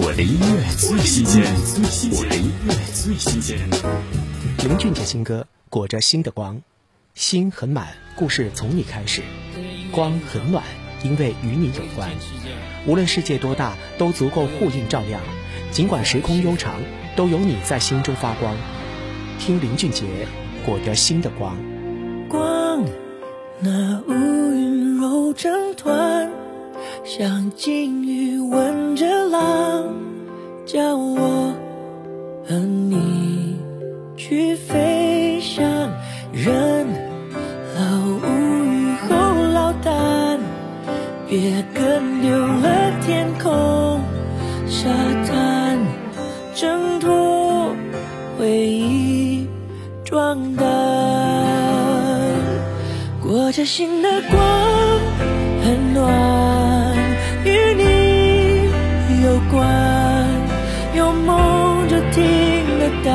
我的音乐最新鲜，我的音乐最新鲜。林俊杰新歌裹着新的光，心很满，故事从你开始。光很暖，因为与你有关。无论世界多大，都足够互映照亮。尽管时空悠长，都有你在心中发光。听林俊杰裹着新的光。光，那乌云揉成团，像金鱼吻着浪，叫我和你去飞翔。人老无语后落单，别跟丢了天空沙滩，挣脱回忆装单。裹着新的光，很就听得到，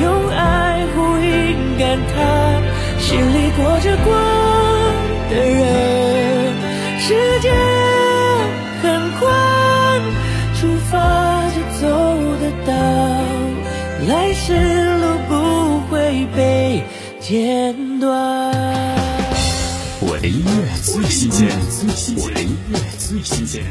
用爱呼应感叹，心里裹着光的人，世界很宽，出发就走得到，来时路不会被剪断。我的音乐最新鲜，我的音乐最新鲜。